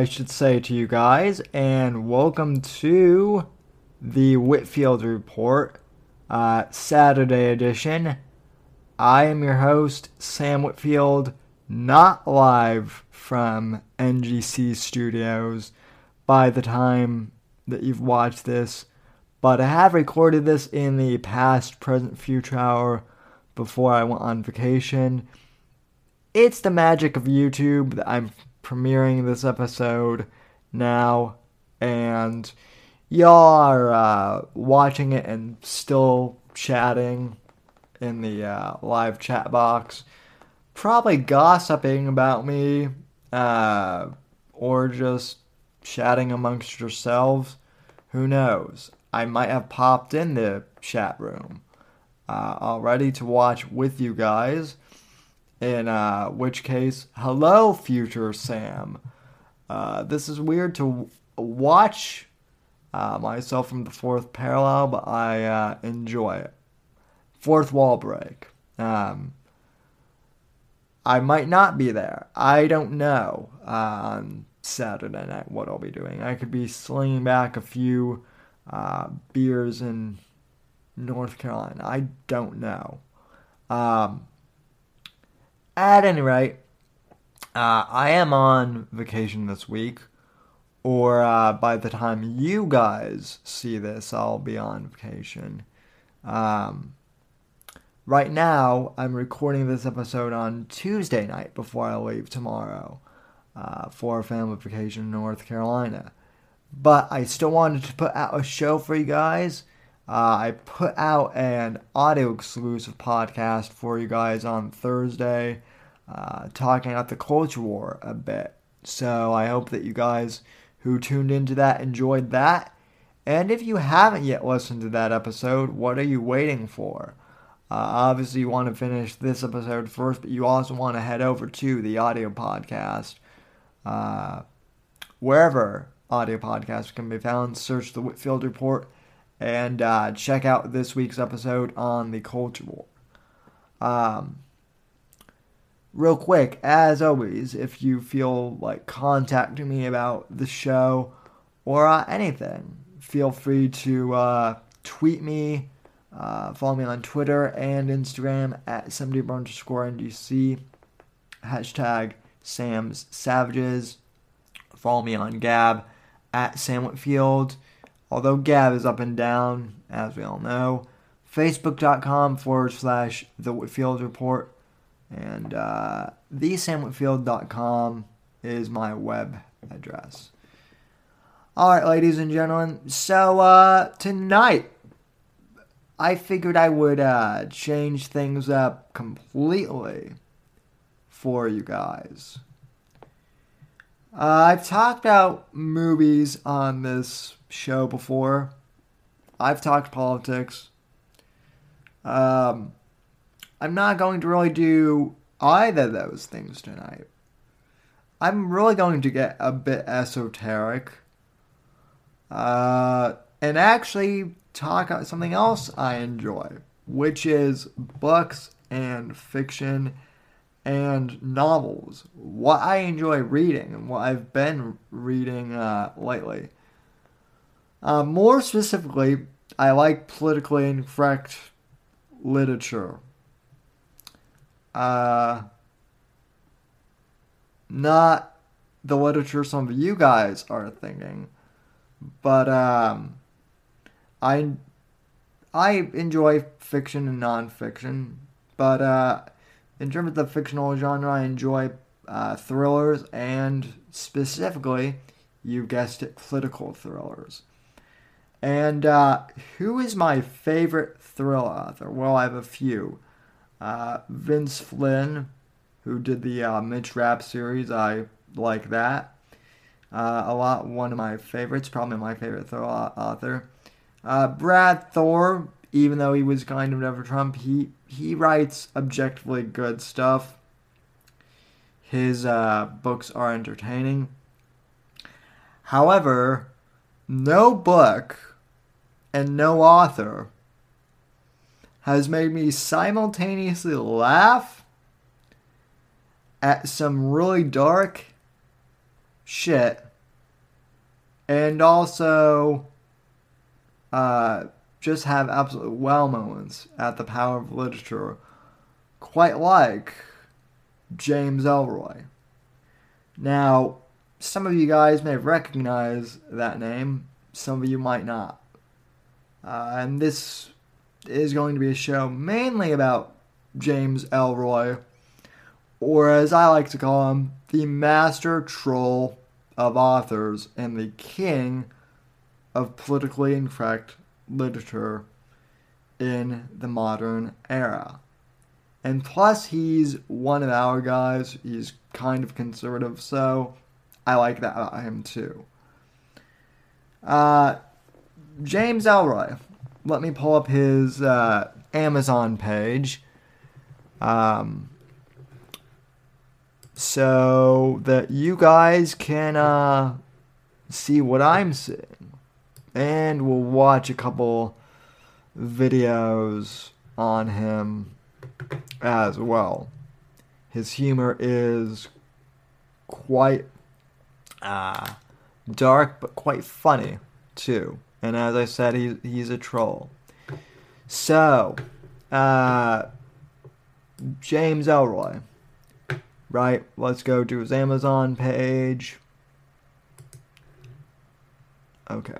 I should say to you guys, and welcome to the Whitfield Report, uh, Saturday edition. I am your host, Sam Whitfield, not live from NGC Studios by the time that you've watched this, but I have recorded this in the past, present, future hour before I went on vacation it's the magic of YouTube that I'm premiering this episode now, and y'all are uh, watching it and still chatting in the uh, live chat box, probably gossiping about me, uh, or just chatting amongst yourselves. Who knows? I might have popped in the chat room uh, already to watch with you guys in uh, which case, hello, future Sam. Uh, this is weird to watch uh, myself from the fourth parallel, but I uh, enjoy it. Fourth wall break. Um, I might not be there. I don't know on Saturday night what I'll be doing. I could be slinging back a few uh, beers in North Carolina. I don't know. Um, at any rate, uh, I am on vacation this week, or uh, by the time you guys see this, I'll be on vacation. Um, right now, I'm recording this episode on Tuesday night before I leave tomorrow uh, for a family vacation in North Carolina. But I still wanted to put out a show for you guys. Uh, I put out an audio exclusive podcast for you guys on Thursday uh, talking about the culture war a bit. So I hope that you guys who tuned into that enjoyed that. And if you haven't yet listened to that episode, what are you waiting for? Uh, obviously, you want to finish this episode first, but you also want to head over to the audio podcast. Uh, wherever audio podcasts can be found, search the Whitfield Report and uh, check out this week's episode on the culture war. Um, real quick, as always, if you feel like contacting me about the show or uh, anything, feel free to uh, tweet me, uh, follow me on Twitter and Instagram at somebody underscore NGC, hashtag Sam's Savages. Follow me on Gab at Sam Whitfield, although Gab is up and down, as we all know. Facebook.com forward slash The Whitfield Report and uh, thesamwhitfield.com is my web address. All right, ladies and gentlemen. So uh, tonight, I figured I would uh, change things up completely for you guys. Uh, I've talked about movies on this show before. I've talked politics. Um, I'm not going to really do either of those things tonight. I'm really going to get a bit esoteric. Uh, and actually talk about something else I enjoy, which is books and fiction and novels. What I enjoy reading and what I've been reading uh, lately. Uh, more specifically, I like politically incorrect literature uh, not the literature some of you guys are thinking, but um, I I enjoy fiction and nonfiction, but uh, in terms of the fictional genre, I enjoy uh, thrillers and specifically, you guessed it, political thrillers. And uh, who is my favorite thriller author? Well, I have a few. Uh, Vince Flynn, who did the uh, Mitch Rapp series, I like that uh, a lot. One of my favorites, probably my favorite Thor author. Uh, Brad Thor, even though he was kind of never Trump, he he writes objectively good stuff. His uh, books are entertaining. However, no book and no author has made me simultaneously laugh at some really dark shit and also uh, just have absolute wow moments at the power of literature, quite like James Ellroy. Now, some of you guys may recognize that name, some of you might not. Uh, and this is going to be a show mainly about James Ellroy, or as I like to call him, the master troll of authors and the king of politically incorrect literature in the modern era. And plus, he's one of our guys. He's kind of conservative, so I like that about him too. Uh, James Ellroy. Let me pull up his uh, Amazon page. Um, so that you guys can uh, see what I'm seeing. And we'll watch a couple videos on him as well. His humor is quite uh, dark, but quite funny too. And as I said, he's he's a troll. So, uh, James Ellroy, right? Let's go to his Amazon page. Okay.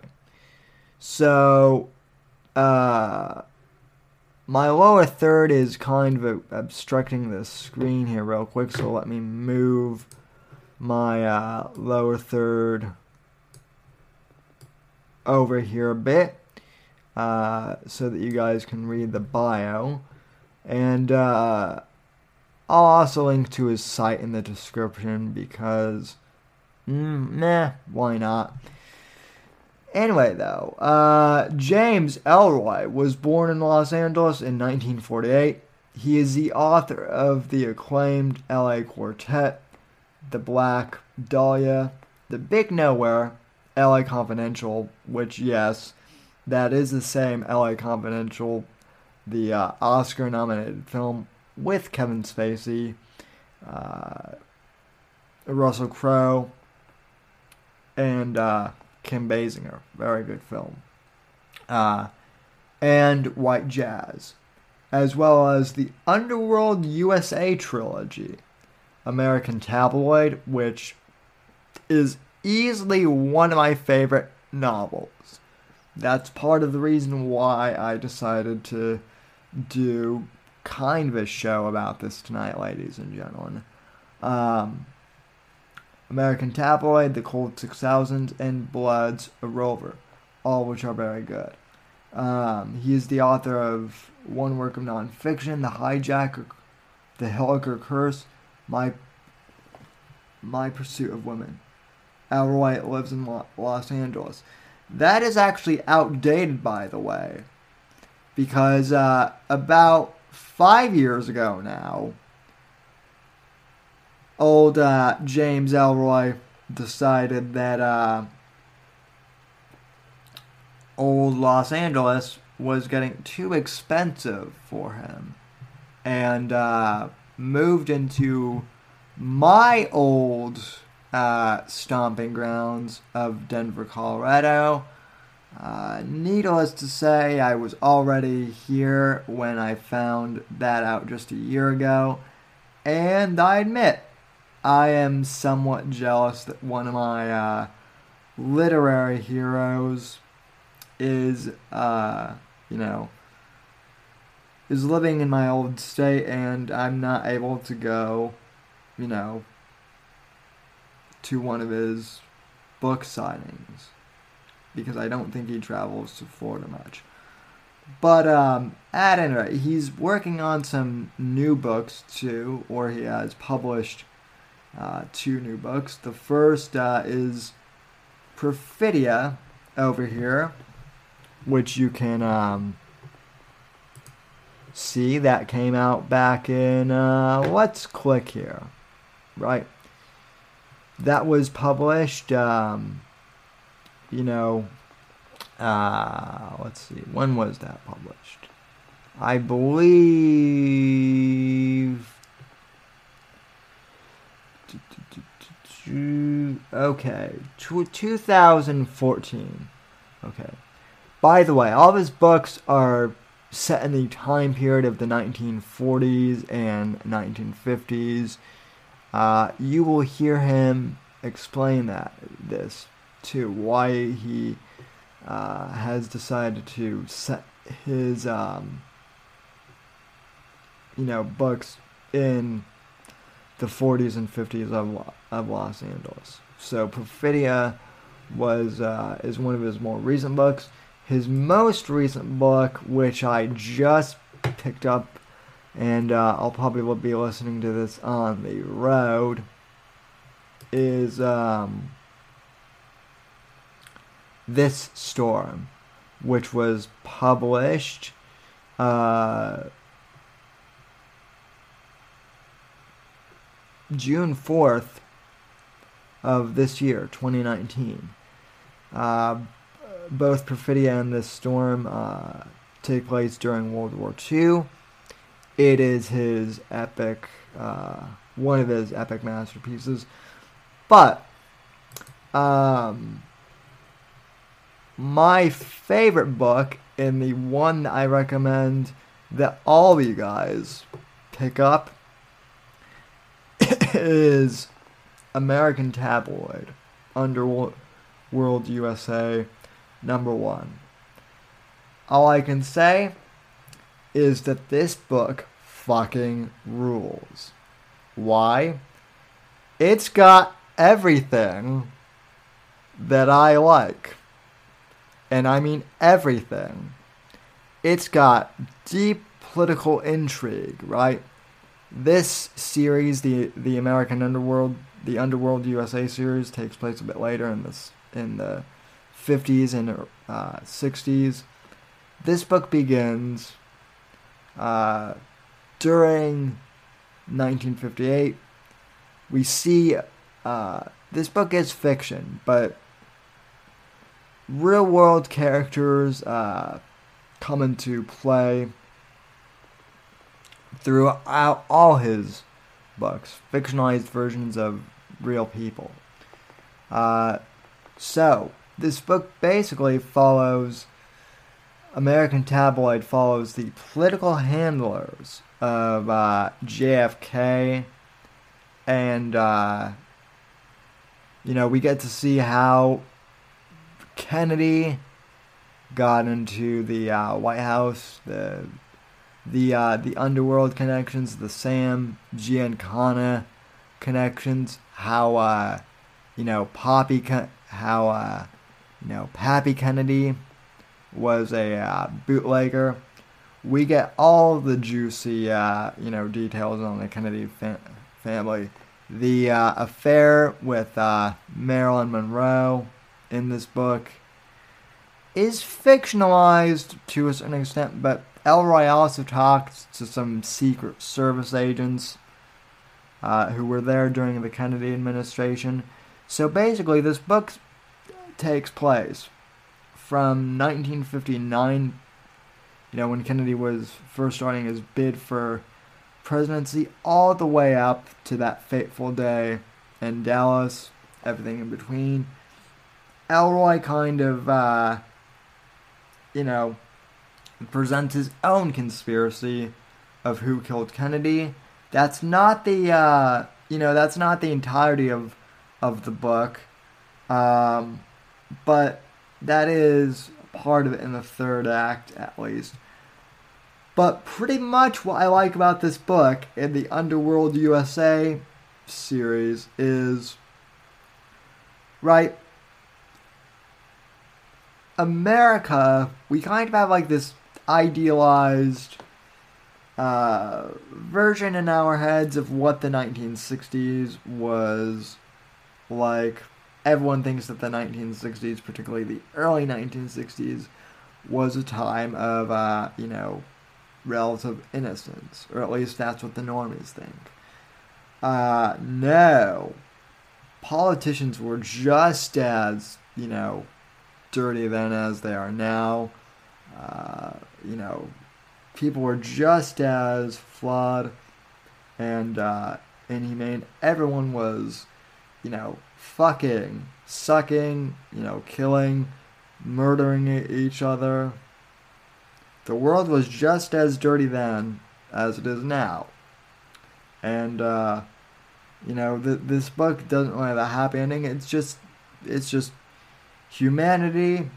So, uh, my lower third is kind of obstructing the screen here real quick, so let me move my uh, lower third over here a bit uh, so that you guys can read the bio. And uh, I'll also link to his site in the description because, mm, nah, why not? Anyway, though, uh, James Ellroy was born in Los Angeles in 1948. He is the author of the acclaimed LA Quartet, The Black Dahlia, The Big Nowhere, LA Confidential, which, yes, that is the same LA Confidential, the uh, Oscar nominated film with Kevin Spacey, uh, Russell Crowe, and uh, Kim Basinger. Very good film. Uh, and White Jazz, as well as the Underworld USA trilogy, American Tabloid, which is easily one of my favorite novels. That's part of the reason why I decided to do kind of a show about this tonight, ladies and gentlemen. Um, American Tabloid, The Cold 6000, and Blood's a Rover, all which are very good. Um, he is the author of one work of nonfiction, The Hijacker, The Hilliker Curse, My My Pursuit of Women. Ellroy lives in Los Angeles. That is actually outdated, by the way, because uh, about five years ago now, old uh, James Ellroy decided that uh, old Los Angeles was getting too expensive for him and uh, moved into my old uh, stomping grounds of Denver, Colorado. Uh, needless to say, I was already here when I found that out just a year ago, and I admit I am somewhat jealous that one of my uh, literary heroes is, uh, you know, is living in my old state and I'm not able to go, you know, to one of his book signings because I don't think he travels to Florida much. But um, at any rate, he's working on some new books too, or he has published uh, two new books. The first uh, is Perfidia over here, which you can um, see that came out back in. Uh, let's click here, right? That was published. Um, you know, uh, let's see, when was that published? I believe Okay, 2014. Okay. By the way, all of his books are set in the time period of the 1940s and 1950s. Uh, you will hear him explain that this too, why he uh, has decided to set his um, you know books in the 40s and 50s of, of Los Angeles. So Perfidia was uh, is one of his more recent books. His most recent book, which I just picked up, and uh, I'll probably be listening to this on the road, is um, This Storm, which was published. Uh, June 4th of this year, 2019. Uh, both Perfidia and This Storm uh, take place during World War II. It is his epic, uh, one of his epic masterpieces. But, um, my favorite book, and the one I recommend that all of you guys pick up, is American Tabloid, Underworld USA, number one. All I can say is that this book fucking rules. Why? It's got everything that I like. And I mean everything. It's got deep political intrigue, right? This series, the the American Underworld, the Underworld USA series, takes place a bit later in this in the 50s and uh, 60s. This book begins uh, during 1958. We see uh, this book is fiction, but real world characters uh, come into play throughout all his books, fictionalized versions of real people. Uh, so, this book basically follows American Tabloid follows the political handlers of uh, JFK, and uh, you know we get to see how Kennedy got into the uh, White House, the the uh, the underworld connections, the Sam Giancana connections, how uh, you know Poppy, how uh, you know Pappy Kennedy was a bootlegger. We get all the juicy uh, you know details on the Kennedy fa- family. The uh, affair with uh, Marilyn Monroe in this book is fictionalized to a certain extent, but Ellroy also talks to some Secret Service agents uh, who were there during the Kennedy administration. So basically, this book takes place from 1959, you know, when Kennedy was first starting his bid for presidency, all the way up to that fateful day in Dallas, everything in between. Ellroy kind of, uh, you know, presents his own conspiracy of who killed Kennedy. That's not the uh, you know that's not the entirety of of the book, um, but that is part of it in the third act at least. But pretty much what I like about this book in the Underworld USA series is right. America, we kind of have like this idealized uh, version in our heads of what the 1960s was like. Everyone thinks that the 1960s, particularly the early 1960s, was a time of, uh, you know, relative innocence, or at least that's what the normies think. Uh, no. Politicians were just as, you know, dirty then as they are now. Uh, you know, people were just as flawed and uh, inhumane. Everyone was you know, fucking, sucking, you know, killing, murdering each other. The world was just as dirty then as it is now. And, uh, you know, th- this book doesn't really have a happy ending. It's just, it's just humanity.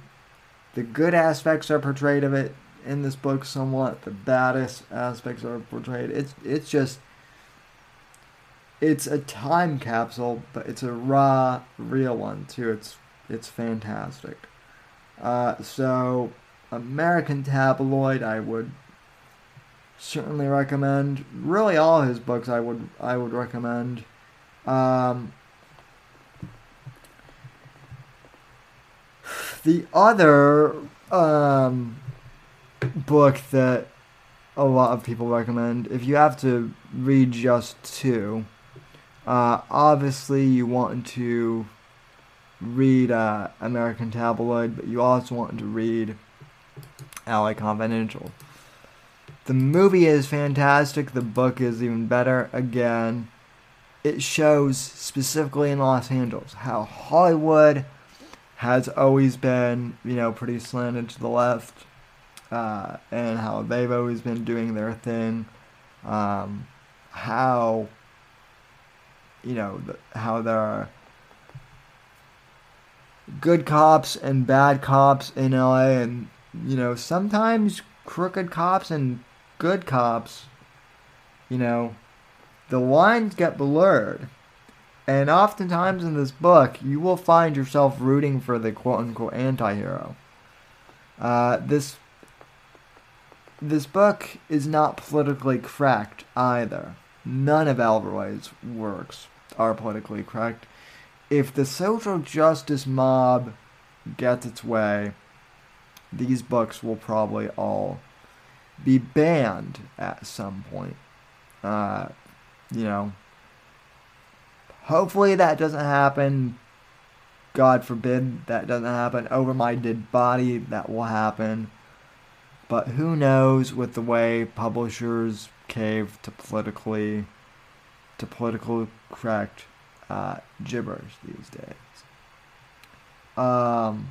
The good aspects are portrayed of it in this book somewhat. The baddest aspects are portrayed. It's, it's just, it's a time capsule, but it's a raw, real one too. It's, it's fantastic. Uh, so, American Tabloid, I would certainly recommend. Really, all his books I would I would recommend. Um, the other um, book that a lot of people recommend, if you have to read just two, uh, obviously you want to read uh, American Tabloid, but you also want to read LA Confidential. The movie is fantastic. The book is even better. Again, it shows specifically in Los Angeles how Hollywood has always been, you know, pretty slanted to the left, uh, and how they've always been doing their thing. Um, how, you know, how there are good cops and bad cops in LA, and you know, sometimes crooked cops and good cops, you know, the lines get blurred. And oftentimes in this book, you will find yourself rooting for the quote unquote anti hero. Uh, this, this book is not politically correct either. None of Ellroy's works are politically correct. If the social justice mob gets its way, these books will probably all be banned at some point. Uh, you know, hopefully that doesn't happen. God forbid that doesn't happen. Over my dead body, that will happen. But who knows with the way publishers cave to politically, to political correct uh, gibberish these days. Um,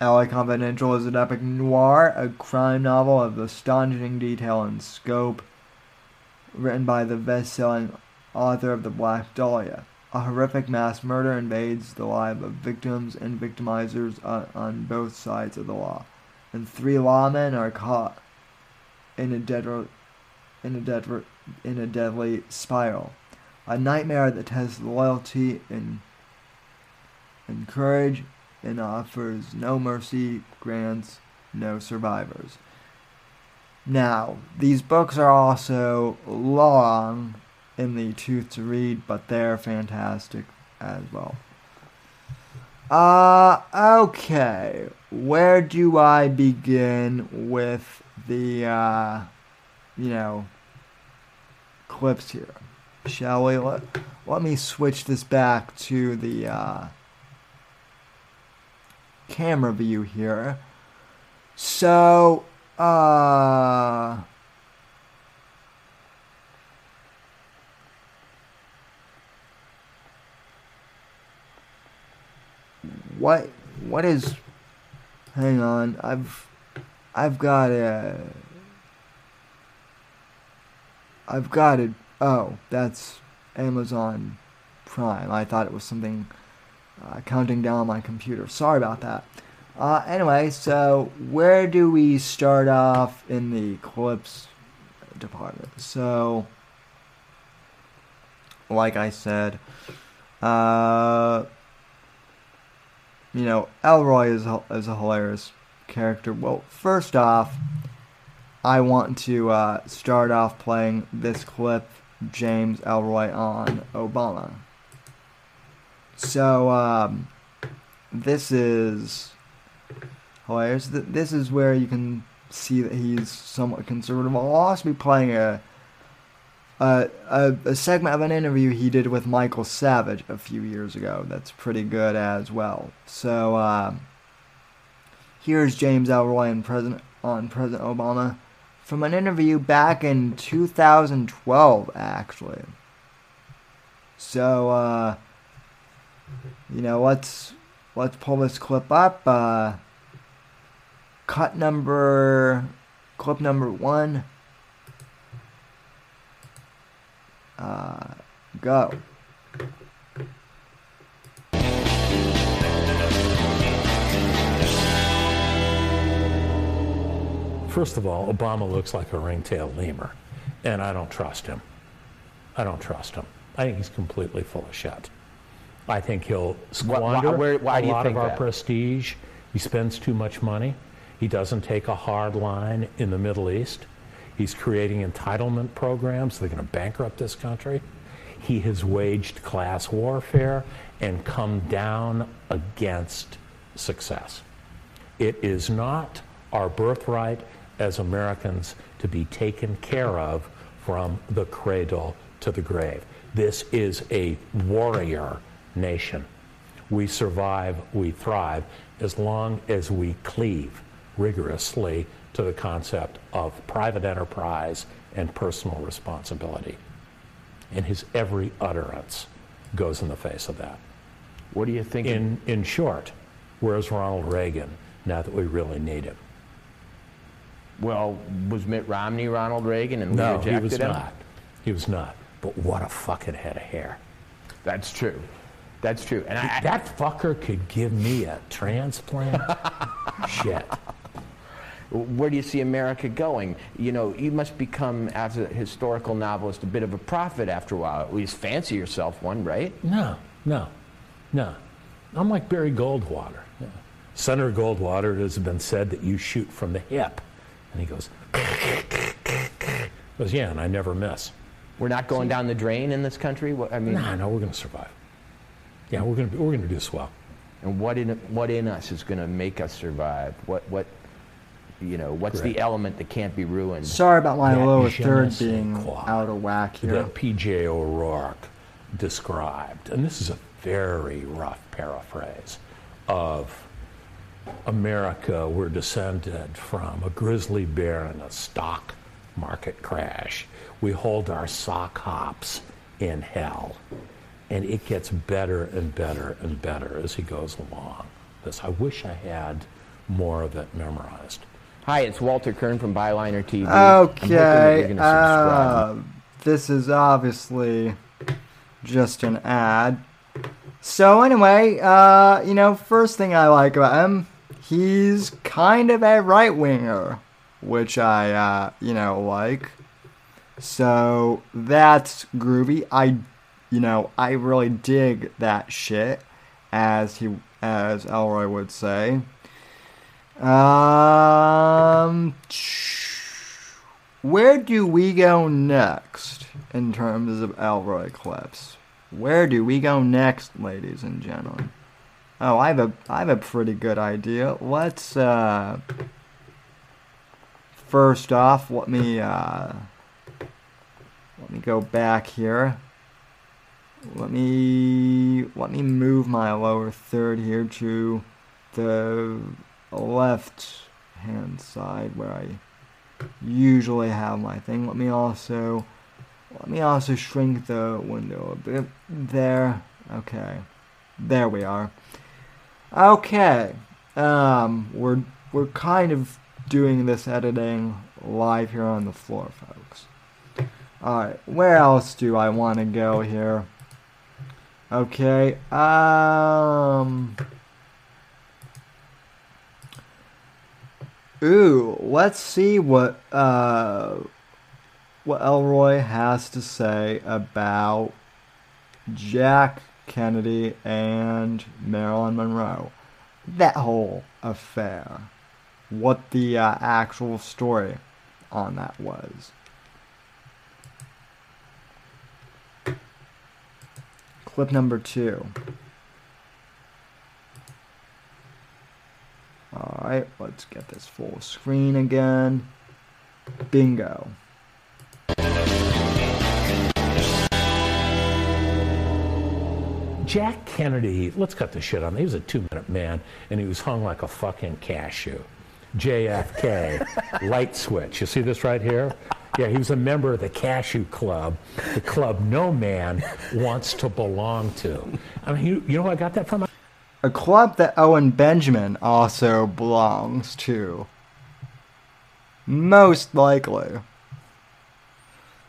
LA Confidential is an epic noir, a crime novel of astonishing detail and scope, written by the best-selling author of The Black Dahlia. A horrific mass murder invades the lives of victims and victimizers on, on both sides of the law, and three lawmen are caught in a deadly, in a deadly, in a deadly spiral. A nightmare that tests loyalty and, and courage and offers no mercy, grants no survivors. Now, these books are also long in the tooth to read, but they're fantastic as well. Uh, okay. Where do I begin with the, uh, you know, clips here? Shall we? Let, let me switch this back to the, uh, camera view here. So, uh, what what is hang on i've i've got a i've got it oh that's amazon prime i thought it was something uh, counting down on my computer. Sorry about that. Uh, anyway, so where do we start off in the clips department? So, like I said, uh, you know, Ellroy is a, is a hilarious character. Well, first off, I want to uh, start off playing this clip James Ellroy on Obama. So, um, this is hilarious. This is where you can see that he's somewhat conservative. I'll also be playing a, a, a, a segment of an interview he did with Michael Savage a few years ago. That's pretty good as well. So, uh, here's James Ellroy on President, on President Obama from an interview back in 2012, actually. So, uh, you know, let's let's pull this clip up. Uh, cut number, clip number one. Uh, go. First of all, Obama looks like a ringtail lemur, and I don't trust him. I don't trust him. I think he's completely full of shit. I think he'll squander why- where- why a do you lot think of our that? prestige. He spends too much money. He doesn't take a hard line in the Middle East. He's creating entitlement programs. They're going to bankrupt this country. He has waged class warfare and come down against success. It is not our birthright as Americans to be taken care of from the cradle to the grave. This is a warrior nation. We survive, we thrive, as long as we cleave rigorously to the concept of private enterprise and personal responsibility. And his every utterance goes in the face of that. What do you think? In, in short, where's Ronald Reagan now that we really need him? Well, was Mitt Romney Ronald Reagan and we rejected him? No, he was him? not. He was not. But what a fucking head of hair. That's true. That's true. And I, That fucker could give me a transplant. Shit. where do you see America going? You know, you must become, as a historical novelist, a bit of a prophet after a while. At least fancy yourself one, right? No, no, no. I'm like Barry Goldwater. Yeah. Senator Goldwater, it has been said that you shoot from the hip. And he goes, goes, yeah, and I never miss. We're not going down the drain in this country. What, I mean, No, no, we're going to survive. Yeah, we're going to we're going to do swell. and what in what in us is going to make us survive? What what you know? What's the element that can't be ruined? Sorry about my That lower third being quoi. out of whack here. that P.J. O'Rourke described, and this is a very rough paraphrase of America. We're descended from a grizzly bear and a stock market crash. We hold our sock hops in hell, and it gets better and better and better as he goes along. This, I wish I had more of it memorized. Hi, it's Walter Kirn from Byliner TV. I'm hoping that you're Okay, uh, this is obviously just an ad. So anyway, uh, you know, first thing I like about him, he's kind of a right winger, which I, uh, you know, like. So that's groovy. I, you know, I really dig that shit, as he, as Ellroy would say. Um, where do we go next in terms of Ellroy clips? Where do we go next, ladies and gentlemen? Oh, I have a I have a pretty good idea. Let's uh first off, let me uh let me go back here. Let me let me move my lower third here to the left hand side where I usually have my thing. Let me also let me also shrink the window a bit there. Okay. There we are. Okay. Um we're we're kind of doing this editing live here on the floor, folks. Alright, where else do I want to go here? Okay, um Ooh, let's see what uh what Ellroy has to say about Jack Kennedy and Marilyn Monroe. That whole affair. What the uh, actual story on that was. Clip number two. Alright, let's get this full screen again. Bingo. Jack Kennedy, let's cut the shit on. He was a two minute man and he was hung like a fucking cashew. JFK, light switch. You see this right here? Yeah, he was a member of the Cashew Club, the club no man wants to belong to. I mean, you, you know where I got that from? A club that Owen Benjamin also belongs to. Most likely.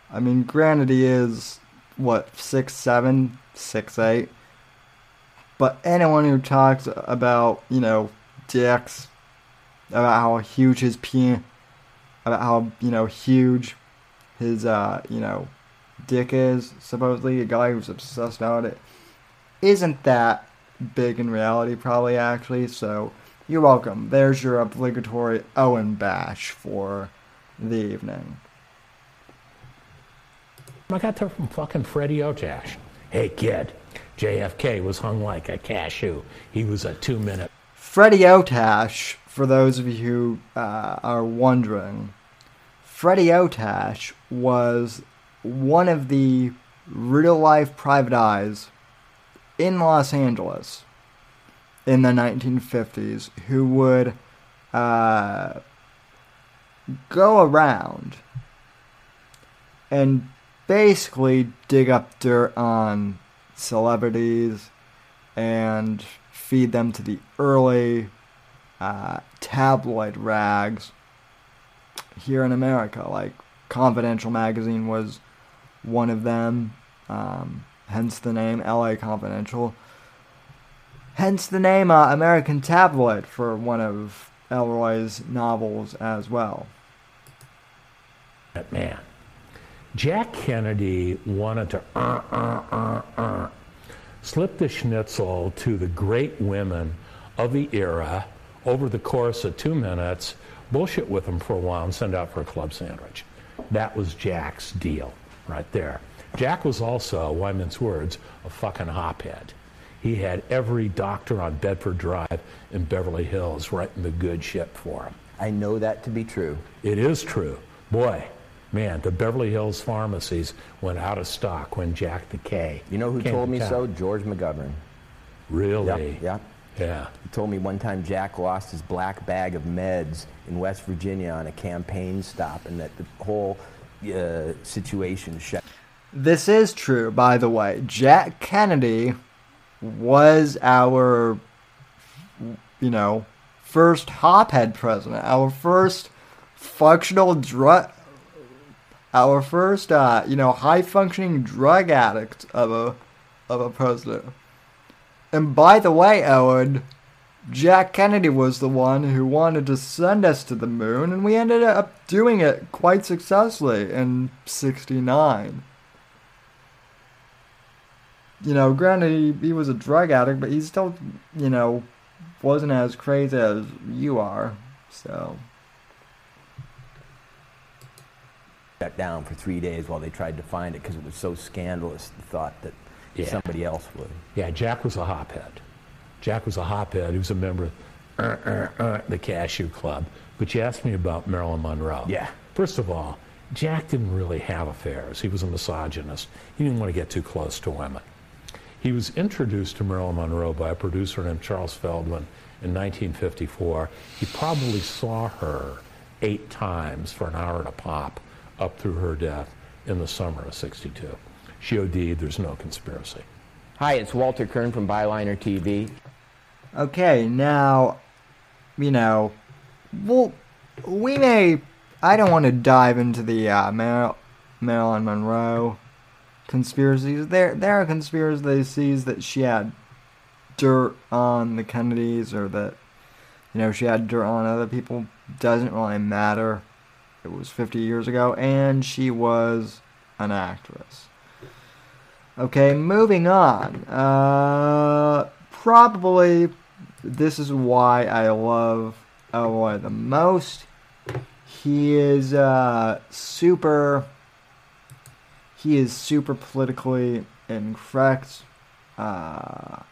I mean, granted, he is, what, six seven, six eight. But anyone who talks about, you know, dicks, about how huge his penis, about how, you know, huge his, uh, you know, dick is, supposedly, a guy who's obsessed about it, isn't that big in reality, probably, actually, so you're welcome. There's your obligatory Owen bash for the evening. I got that from fucking Freddie Otash. Hey, kid, JFK was hung like a cashew. He was a two minute. Freddie Otash, for those of you who uh, are wondering, Freddie Otash was one of the real life private eyes in Los Angeles in the 1950s who would uh, go around and basically dig up dirt on celebrities and feed them to the early uh, tabloid rags here in America. Like Confidential magazine was one of them, um, hence the name LA Confidential. Hence the name uh, American Tabloid for one of Ellroy's novels as well. Man, Jack Kennedy wanted to uh, uh, uh, uh, slip the schnitzel to the great women of the era over the course of two minutes, bullshit with them for a while, and send out for a club sandwich. That was Jack's deal right there. Jack was also, Wyman's words, a fucking hophead. He had every doctor on Bedford Drive in Beverly Hills writing the good shit for him. I know that to be true. It is true. Boy, man, the Beverly Hills pharmacies went out of stock when Jack the K. You know who came told to me town. so? George McGovern. Really? Yep, yep. Yeah. He told me one time Jack lost his black bag of meds in West Virginia on a campaign stop, and that the whole uh, situation shut. This is true, by the way. Jack Kennedy was our, you know, first hophead president, our first functional drug, our first, uh, you know, high functioning drug addict of a, of a president. And by the way, Owen, Jack Kennedy was the one who wanted to send us to the moon, and we ended up doing it quite successfully in 69 you know, granted he, he was a drug addict, but he still, you know, wasn't as crazy as you are. So shut down for three days while they tried to find it because it was so scandalous. The thought that Yeah. somebody else would. Yeah, Jack was a hophead. Jack was a hophead. He was a member of uh, uh, uh, the Cashew Club. But you asked me about Marilyn Monroe. Yeah. First of all, Jack didn't really have affairs. He was a misogynist. He didn't want to get too close to women. He was introduced to Marilyn Monroe by a producer named Charles Feldman in 1954. He probably saw her eight times for an hour and a pop up through her death in the summer of 62. She OD'd, there's no conspiracy. Hi, it's Walter Kirn from Byliner TV. okay, now, you know, well, we may. I don't want to dive into the uh, Mar- Marilyn Monroe conspiracies. There, there are conspiracies that she had dirt on the Kennedys, or that you know she had dirt on other people. Doesn't really matter. It was 50 years ago, and she was an actress. Okay, moving on. Uh, probably this is why I love Ellroy the most. He is uh, super. He is super politically incorrect uh,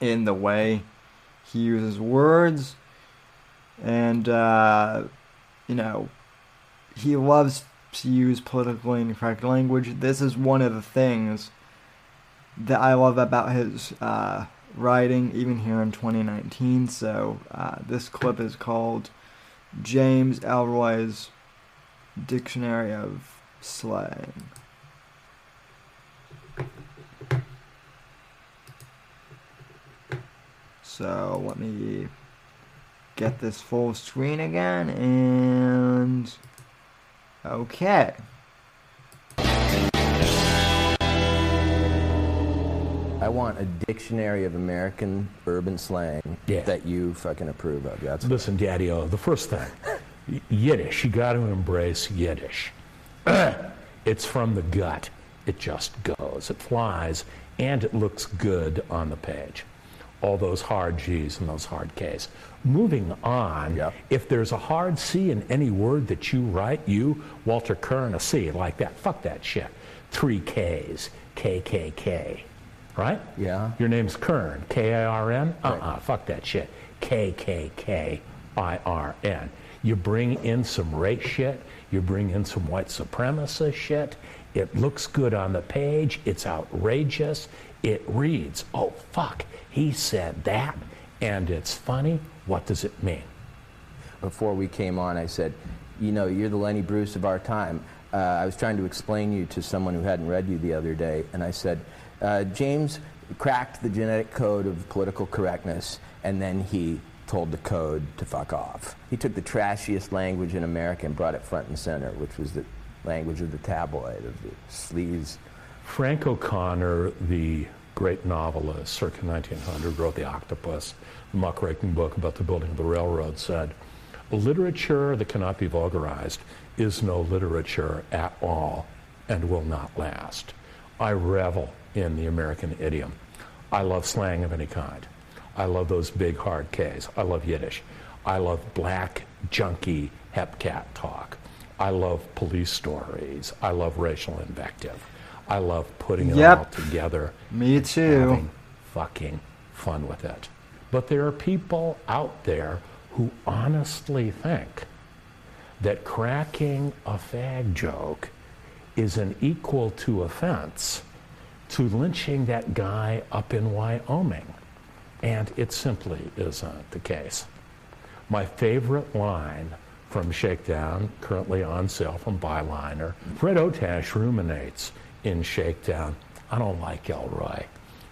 in the way he uses words, and uh, you know he loves to use politically incorrect language. This is one of the things that I love about his uh, writing, even here in 2019. So uh, this clip is called James Ellroy's Dictionary of Slang. So let me get this full screen again and okay. I want a dictionary of American urban slang Yeah. that you fucking approve of. That's Listen, Daddy O, the first thing, Yiddish, you got to embrace Yiddish. it's from the gut. It just goes. It flies, and it looks good on the page. All those hard G's and those hard K's. Moving on, Yep. if there's a hard C in any word that you write, you, Walter Kirn, a C like that, fuck that shit. Three K's, KKK, right? Yeah. Your name's Kirn, K A R N? Uh uh fuck that shit. K K K I R N. You bring in some race shit, you bring in some white supremacist shit. It looks good on the page, it's outrageous. It reads, oh fuck, he said that, and it's funny. What does it mean? before we came on, I said, you know, you're the Lenny Bruce of our time. Uh, I was trying to explain you to someone who hadn't read you the other day, and I said, uh, James cracked the genetic code of political correctness, and then he told the code to fuck off. He took the trashiest language in America and brought it front and center, which was the language of the tabloid, of the sleaze. Frank O'Connor, the great novelist, circa 1900, wrote The Octopus, the muckraking book about the building of the railroad, said, Literature that cannot be vulgarized is no literature at all and will not last. I revel in the American idiom. I love slang of any kind. I love those big hard Ks. I love Yiddish. I love black, junky, hepcat talk. I love police stories. I love racial invective. I love putting it Yep. all together Me too. having fucking fun with it. But there are people out there who honestly think that cracking a fag joke is an equal to offense to lynching that guy up in Wyoming. And it simply isn't the case. My favorite line from Shakedown, currently on sale from Byliner, Fred Otash ruminates in Shakedown, I don't like Ellroy.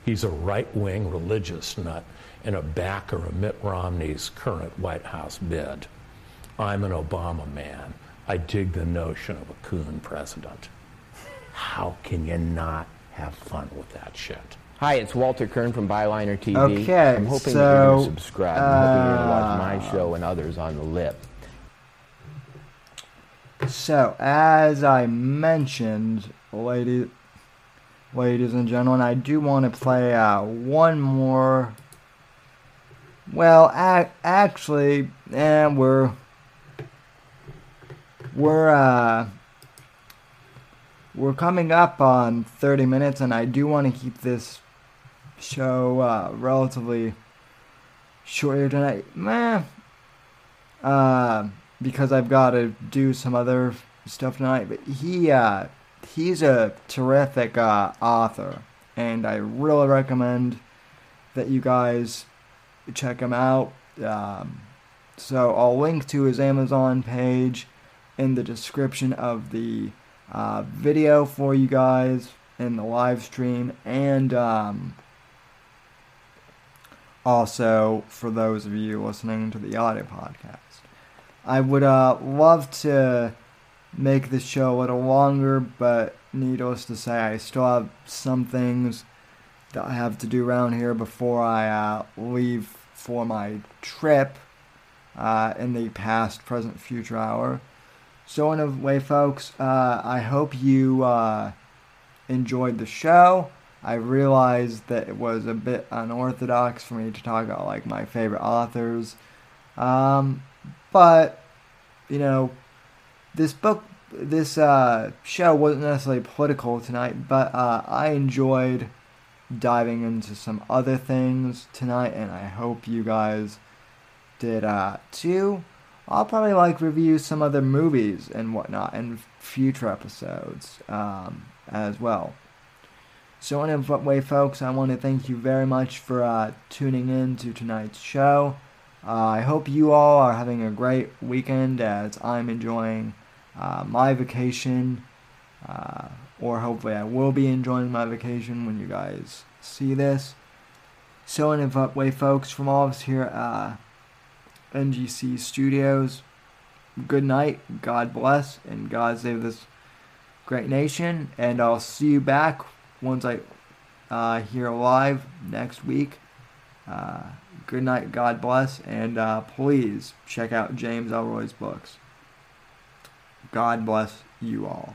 He's a right-wing religious nut and a backer of Mitt Romney's current White House bid. I'm an Obama man. I dig the notion of a coon president. How can you not have fun with that shit? Hi, it's Walter Kirn from Byliner TV. Okay, I'm hoping that you're going so, to subscribe. I'm hoping you're going to watch uh, my show and others on the lip. So, as I mentioned, ladies, ladies and gentlemen, I do want to play uh, one more. Well, ac- actually, and we're we're uh, we're coming up on 30 minutes, and I do want to keep this show uh, relatively short here tonight. Meh. Uh, because I've got to do some other stuff tonight. But he, uh, he's a terrific uh, author, and I really recommend that you guys check him out. Um, so I'll link to his Amazon page in the description of the uh, video for you guys in the live stream, and um, also for those of you listening to the audio podcast. I would uh, love to make this show a little longer, but needless to say, I still have some things that I have to do around here before I uh, leave for my trip uh, in the past, present, future hour. So, in a way, folks, uh, I hope you uh, enjoyed the show. I realized that it was a bit unorthodox for me to talk about like my favorite authors. Um, but you know, this book, this uh, show wasn't necessarily political tonight, but uh, I enjoyed diving into some other things tonight, and I hope you guys did uh, too. I'll probably like review some other movies and whatnot in future episodes um, as well. So, in way, folks, I want to thank you very much for uh, tuning in to tonight's show. Uh, I hope you all are having a great weekend as I'm enjoying uh, my vacation, uh, or hopefully I will be enjoying my vacation when you guys see this. So, anyway, folks, from all of us here at NGC Studios, good night, God bless, and God save this great nation. And I'll see you back once I uh, here live next week. Uh, good night, God bless, and uh, please check out James Ellroy's books. God bless you all.